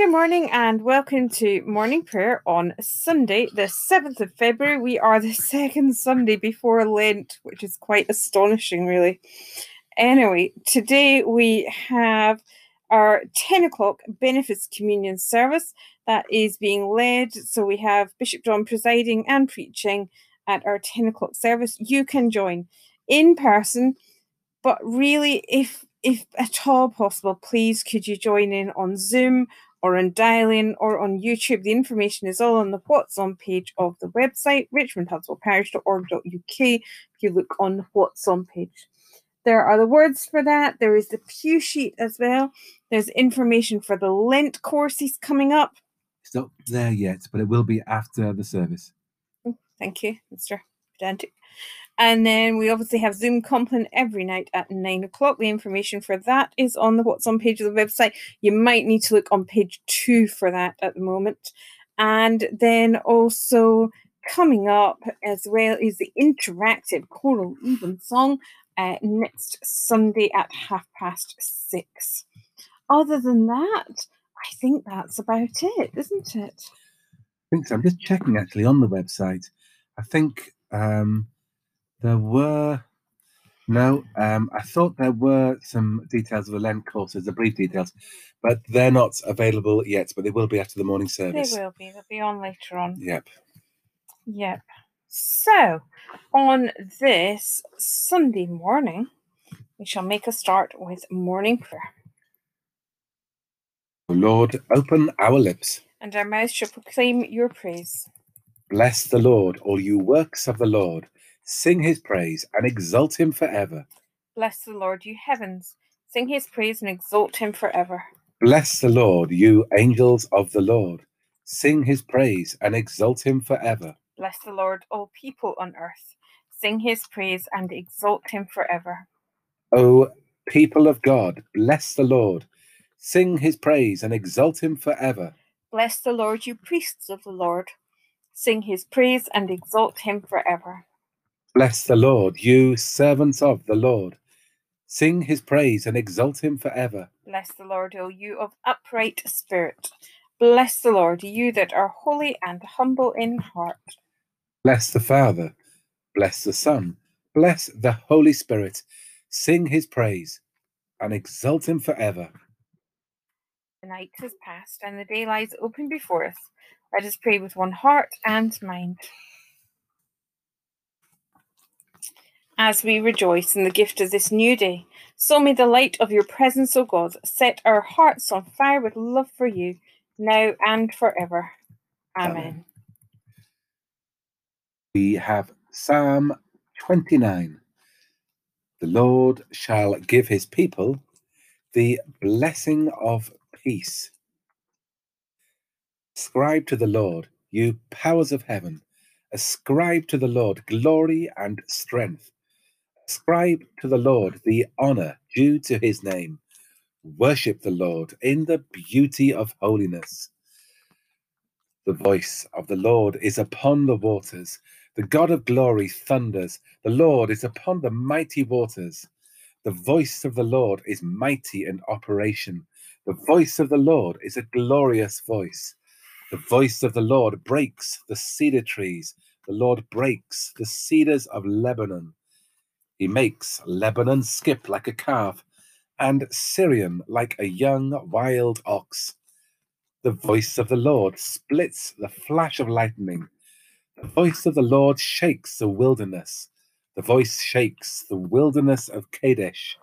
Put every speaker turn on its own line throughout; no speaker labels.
Good morning and welcome to morning prayer on Sunday, the 7th of February. We are the second Sunday before Lent, which is quite astonishing, really. Anyway, today we have our 10 o'clock benefice communion service that is being led. So we have Bishop John presiding and preaching at our 10 o'clock service. You can join in person, but really, if if at all possible, please could you join in on Zoom or on dial-in or on YouTube. The information is all on the What's On page of the website, richmondhudswellparish.org.uk. If you look on the What's On page. There are the words for that. There is the pew sheet as well. There's information for the Lent courses coming up.
It's not there yet, but it will be after the service.
Thank you, Mr. Pedantic. And then we obviously have Zoom Compline every night at nine o'clock. The information for that is on the What's On page of the website. You might need to look on page two for that at the moment. And then also coming up as well is the interactive choral evensong uh, next Sunday at half past six. Other than that, I think that's about it, isn't it?
I think so. I'm just checking actually on the website. I think um, there were no. Um, I thought there were some details of the Lent courses, the brief details, but they're not available yet. But they will be after the morning service.
They will be. They'll be on later on.
Yep.
Yep. So, on this Sunday morning, we shall make a start with morning prayer.
Lord, open our lips.
And our mouths shall proclaim your praise.
Bless the Lord, all you works of the Lord. Sing his praise and exalt him forever.
Bless the Lord, you heavens. Sing his praise and exalt him forever.
Bless the Lord, you angels of the Lord. Sing his praise and exalt him forever.
Bless the Lord, all people on earth. Sing his praise and exalt him forever.
O people of God, bless the Lord. Sing his praise and exalt him forever.
Bless the Lord, you priests of the Lord. Sing his praise and exalt him forever.
Bless the Lord, you servants of the Lord. Sing his praise and exalt him forever.
Bless the Lord, O you of upright spirit. Bless the Lord, you that are holy and humble in heart.
Bless the Father, bless the Son, bless the Holy Spirit. Sing his praise and exalt him forever.
The night has passed and the day lies open before us. Let us pray with one heart and mind. As we rejoice in the gift of this new day, so may the light of your presence, O God, set our hearts on fire with love for you, now and forever. Amen.
Amen. We have Psalm 29. The Lord shall give his people the blessing of peace. Ascribe to the Lord, you powers of heaven. Ascribe to the Lord glory and strength. Ascribe to the Lord the honor due to his name. Worship the Lord in the beauty of holiness. The voice of the Lord is upon the waters. The God of glory thunders. The Lord is upon the mighty waters. The voice of the Lord is mighty in operation. The voice of the Lord is a glorious voice. The voice of the Lord breaks the cedar trees. The Lord breaks the cedars of Lebanon. He makes Lebanon skip like a calf, and Sirion like a young wild ox. The voice of the Lord splits the flash of lightning. The voice of the Lord shakes the wilderness. The voice shakes the wilderness of Kadesh.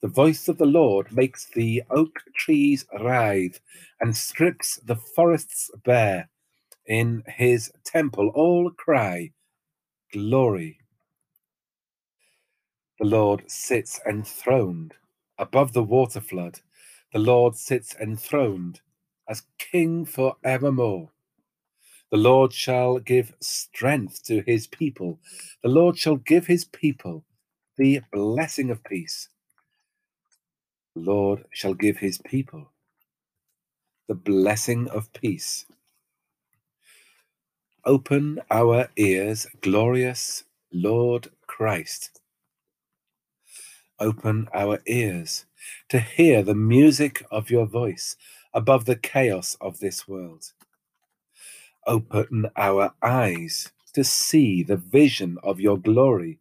The voice of the Lord makes the oak trees writhe and strips the forests bare. In his temple all cry, Glory. The Lord sits enthroned above the water flood. The Lord sits enthroned as King for evermore. The Lord shall give strength to his people. The Lord shall give his people the blessing of peace. The Lord shall give his people the blessing of peace. Open our ears, glorious Lord Christ. Open our ears. to hear the music of your voice above the chaos of this world. Open our eyes to see the vision of your glory.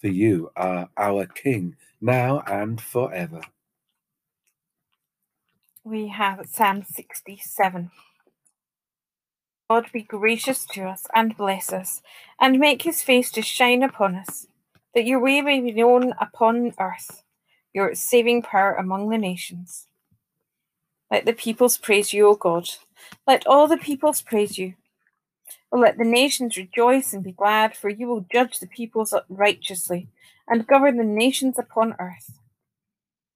For you are our King, now and forever.
We have Psalm 67. God be gracious to us and bless us, and make his face to shine upon us, that your way may be known upon earth, your saving power among the nations. Let the peoples praise you, O God. Let all the peoples praise you. O let the nations rejoice and be glad, for you will judge the peoples righteously and govern the nations upon earth.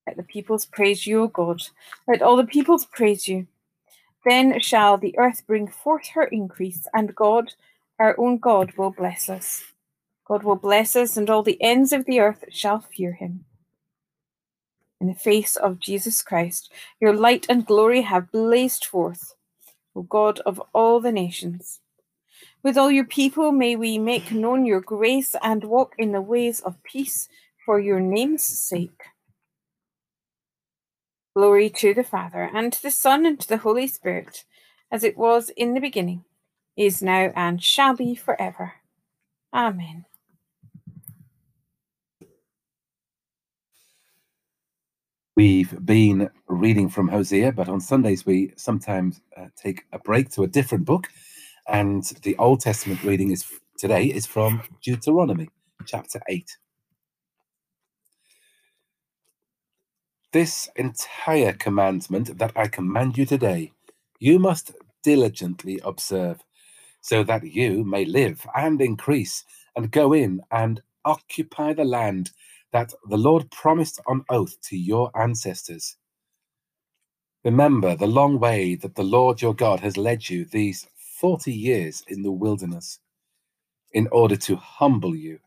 Let the peoples praise you, O God. Let all the peoples praise you. Then shall the earth bring forth her increase, and God, our own God, will bless us. God will bless us, and all the ends of the earth shall fear him. In the face of Jesus Christ, your light and glory have blazed forth, O God of all the nations. With all your people, may we make known your grace and walk in the ways of peace for your name's sake. Glory to the Father, and to the Son, and to the Holy Spirit, as it was in the beginning, is now, and shall be forever. Amen.
We've been reading from Hosea, but on Sundays we sometimes uh, take a break to a different book. And the Old Testament reading is today is from Deuteronomy chapter 8. This entire commandment that I command you today, you must diligently observe, so that you may live and increase, and go in and occupy the land that the Lord promised on oath to your ancestors. Remember the long way that the Lord your God has led you these 40 years in the wilderness in order to humble you,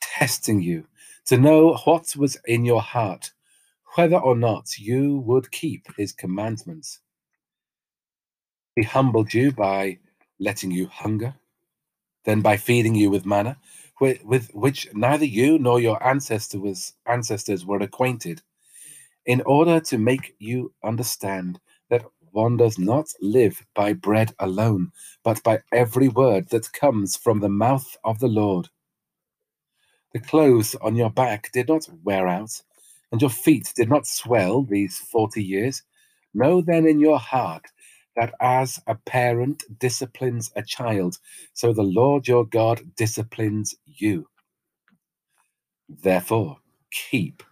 testing you to know what was in your heart whether or not you would keep his commandments. He humbled you by letting you hunger, then by feeding you with manna, with, with which neither you nor your ancestor was, ancestors were acquainted, in order to make you understand that one does not live by bread alone, but by every word that comes from the mouth of the Lord. The clothes on your back did not wear out, and your feet did not swell these forty years, know then in your heart that as a parent disciplines a child, so the Lord your God disciplines you. Therefore, keep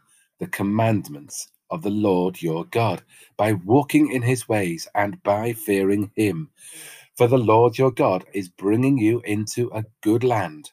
the commandments of the Lord your God by walking in his ways and by fearing him. For the Lord your God is bringing you into a good land,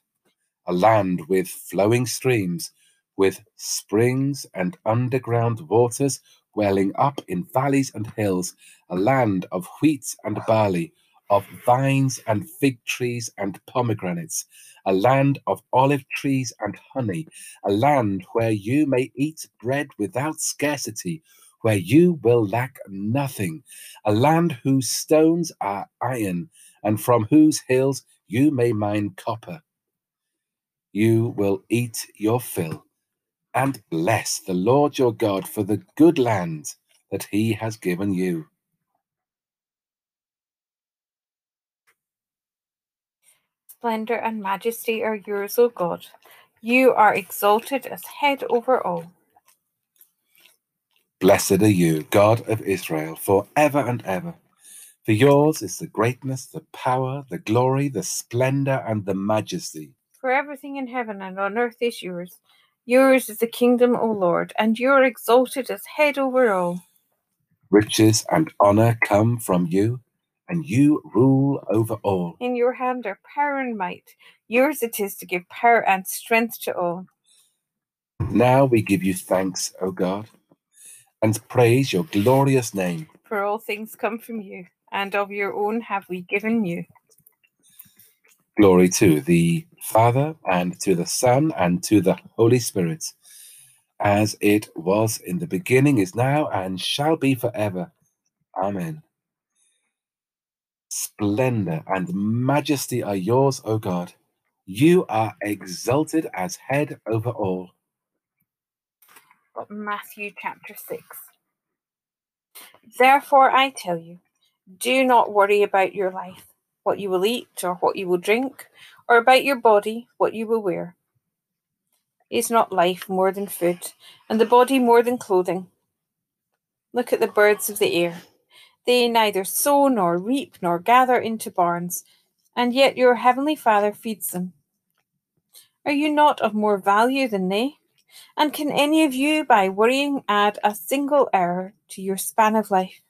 a land with flowing streams with springs and underground waters welling up in valleys and hills, a land of wheat and barley, of vines and fig trees and pomegranates, a land of olive trees and honey, a land where you may eat bread without scarcity, where you will lack nothing, a land whose stones are iron, and from whose hills you may mine copper. You will eat your fill and bless the Lord your God for the good land that he has given you.
Splendor and majesty are yours, O God. You are exalted as head over all.
Blessed are you, God of Israel, for ever and ever. For yours is the greatness, the power, the glory, the splendor, and the majesty.
For everything in heaven and on earth is yours. Yours is the kingdom, O Lord, and you are exalted as head over all.
Riches and honor come from you, and you rule over all.
In your hand are power and might. Yours it is to give power and strength to all.
Now we give you thanks, O God, and praise your glorious name.
For all things come from you, and of your own have we given you.
Glory to the Father, and to the Son, and to the Holy Spirit, as it was in the beginning, is now, and shall be forever. Amen. Splendor and majesty are yours, O God. You are exalted as head over all.
got Matthew chapter 6. Therefore, I tell you, do not worry about your life, what you will eat or what you will drink, or about your body, what you will wear. Is not life more than food, and the body more than clothing? Look at the birds of the air. They neither sow nor reap nor gather into barns, and yet your heavenly Father feeds them. Are you not of more value than they? And can any of you, by worrying, add a single hour to your span of life?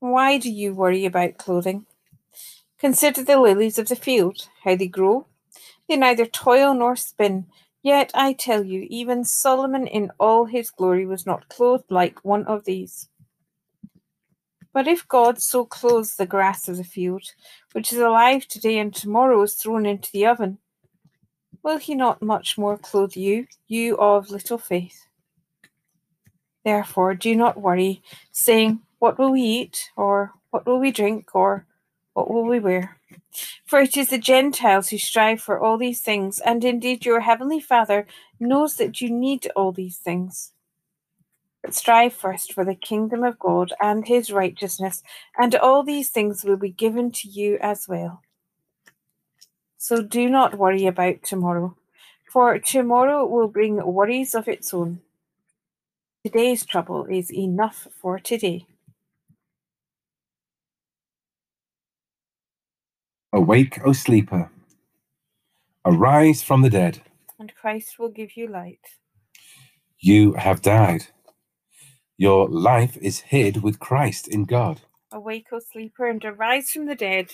Why do you worry about clothing? Consider the lilies of the field, how they grow. They neither toil nor spin. Yet I tell you, even Solomon in all his glory was not clothed like one of these. But if God so clothes the grass of the field, which is alive today and tomorrow is thrown into the oven, will he not much more clothe you, you of little faith? Therefore, do not worry, saying, What will we eat? Or what will we drink? Or what will we wear? For it is the Gentiles who strive for all these things, and indeed your heavenly Father knows that you need all these things. But strive first for the kingdom of God and his righteousness, and all these things will be given to you as well. So do not worry about tomorrow, for tomorrow will bring worries of its own. Today's trouble is enough for today.
Awake, O sleeper. Arise from the dead.
And Christ will give you light.
You have died. Your life is hid with Christ in God.
Awake, O sleeper, and arise from the dead.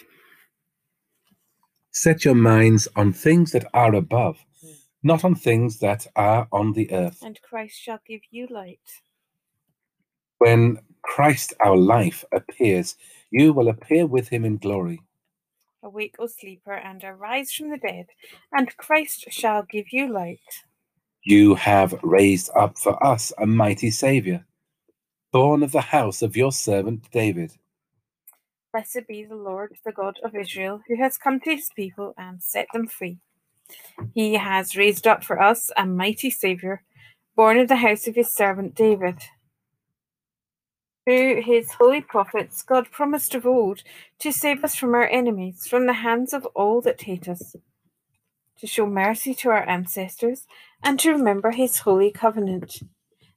Set your minds on things that are above, not on things that are on the earth.
And Christ shall give you light.
When Christ our life appears, you will appear with him in glory.
Awake, O sleeper, and arise from the dead, and Christ shall give you light.
You have raised up for us a mighty Saviour, born of the house of your servant David.
Blessed be the Lord, the God of Israel, who has come to his people and set them free. He has raised up for us a mighty Saviour, born of the house of his servant David. Through his holy prophets, God promised of old to save us from our enemies, from the hands of all that hate us, to show mercy to our ancestors, and to remember his holy covenant.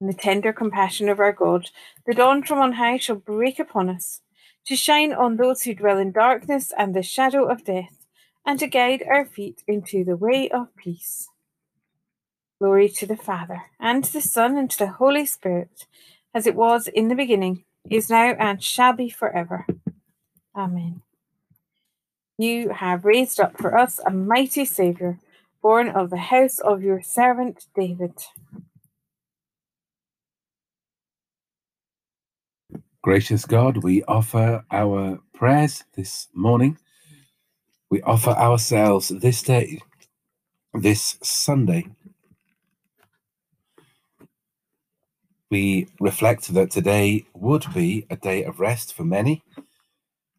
In the tender compassion of our God, the dawn from on high shall break upon us, to shine on those who dwell in darkness and the shadow of death, and to guide our feet into the way of peace. Glory to the Father, and to the Son, and to the Holy Spirit, as it was in the beginning, is now, and shall be forever. Amen. You have raised up for us a mighty Saviour, born of the house of your servant David.
Gracious God, we offer our prayers this morning. We offer ourselves this day, this Sunday. We reflect that today would be a day of rest for many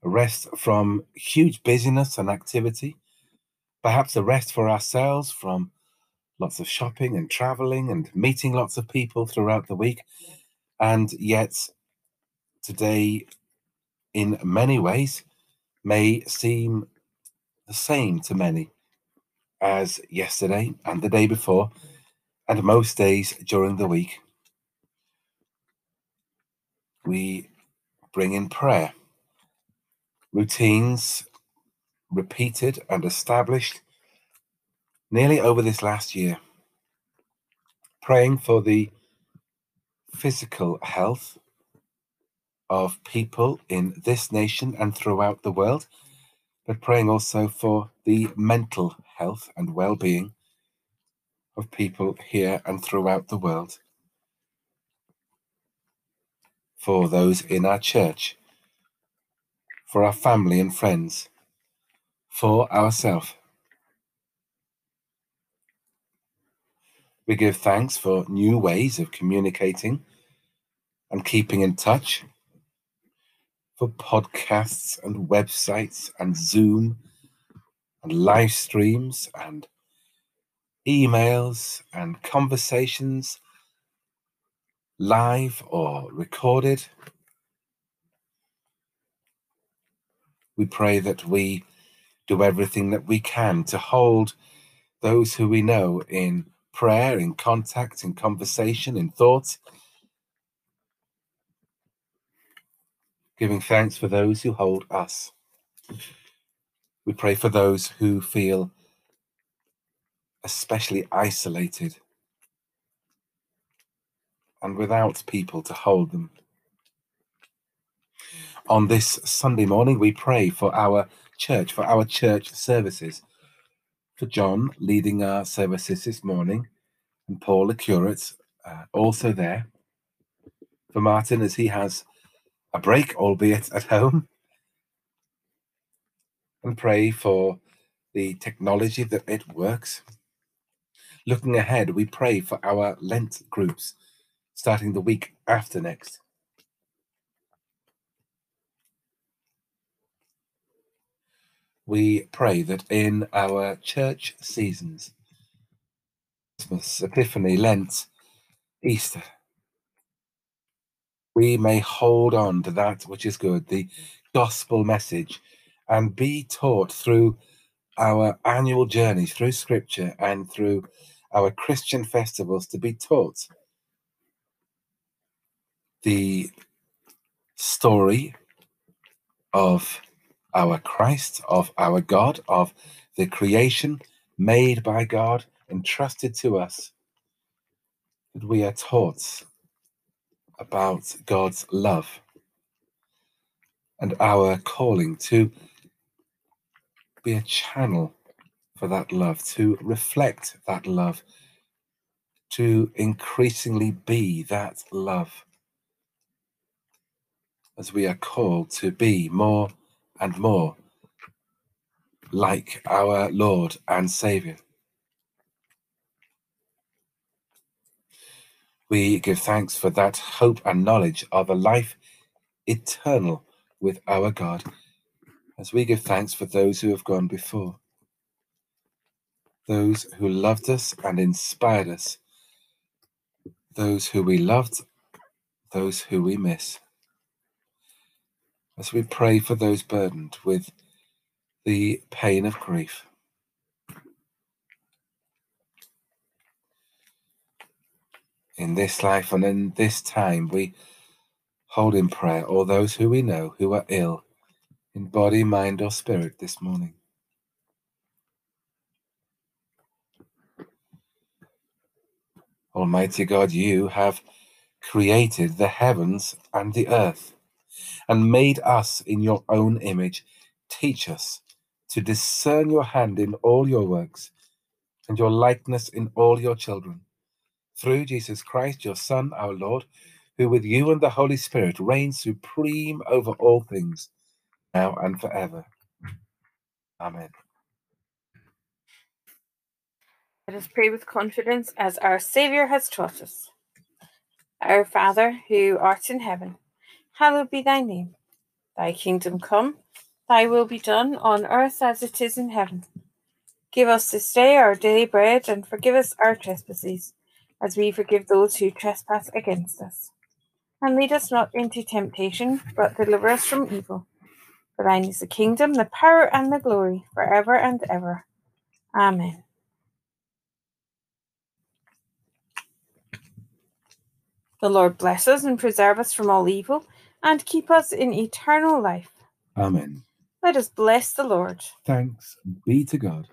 a rest from huge busyness and activity, perhaps a rest for ourselves from lots of shopping and traveling and meeting lots of people throughout the week. And yet, today, in many ways, may seem the same to many as yesterday and the day before, and most days during the week. We bring in prayer routines repeated and established nearly over this last year. Praying for the physical health of people in this nation and throughout the world, but praying also for the mental health and well being of people here and throughout the world. for those in our church, for our family and friends, for ourselves. We give thanks for new ways of communicating and keeping in touch, for podcasts and websites and Zoom and live streams and emails and conversations, live or recorded. We pray that we do everything that we can to hold those who we know in prayer, in contact, in conversation, in thought. Giving thanks for those who hold us. We pray for those who feel especially isolated and without people to hold them. On this Sunday morning, we pray for our church, for our church services for John leading our services this morning, and Paul, the curate, uh, also there. For Martin, as he has a break, albeit at home. And pray for the technology that it works. Looking ahead, we pray for our Lent groups starting the week after next. we pray that in our church seasons, Christmas, Epiphany, Lent, Easter, we may hold on to that which is good, the gospel message, and be taught through our annual journey through scripture, and through our Christian festivals to be taught the story of our Christ, of our God, of the creation made by God, entrusted to us, that we are taught about God's love and our calling to be a channel for that love, to reflect that love, to increasingly be that love, as we are called to be more and more like our Lord and Saviour. We give thanks for that hope and knowledge of a life eternal with our God, as we give thanks for those who have gone before, those who loved us and inspired us, those who we loved, those who we miss as we pray for those burdened with the pain of grief. In this life and in this time, we hold in prayer all those who we know who are ill in body, mind, or spirit this morning. Almighty God, you have created the heavens and the earth and made us in your own image. Teach us to discern your hand in all your works and your likeness in all your children. Through Jesus Christ, your Son, our Lord, who with you and the Holy Spirit reigns supreme over all things, now and forever. Amen.
Let us pray with confidence as our Saviour has taught us. Our Father, who art in heaven, hallowed be thy name. Thy kingdom come, thy will be done on earth as it is in heaven. Give us this day our daily bread, and forgive us our trespasses, as we forgive those who trespass against us. And lead us not into temptation, but deliver us from evil. For thine is the kingdom, the power, and the glory, for ever and ever. Amen. The Lord bless us and preserve us from all evil and keep us in eternal life.
Amen.
Let us bless the Lord.
Thanks be to God.